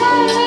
time.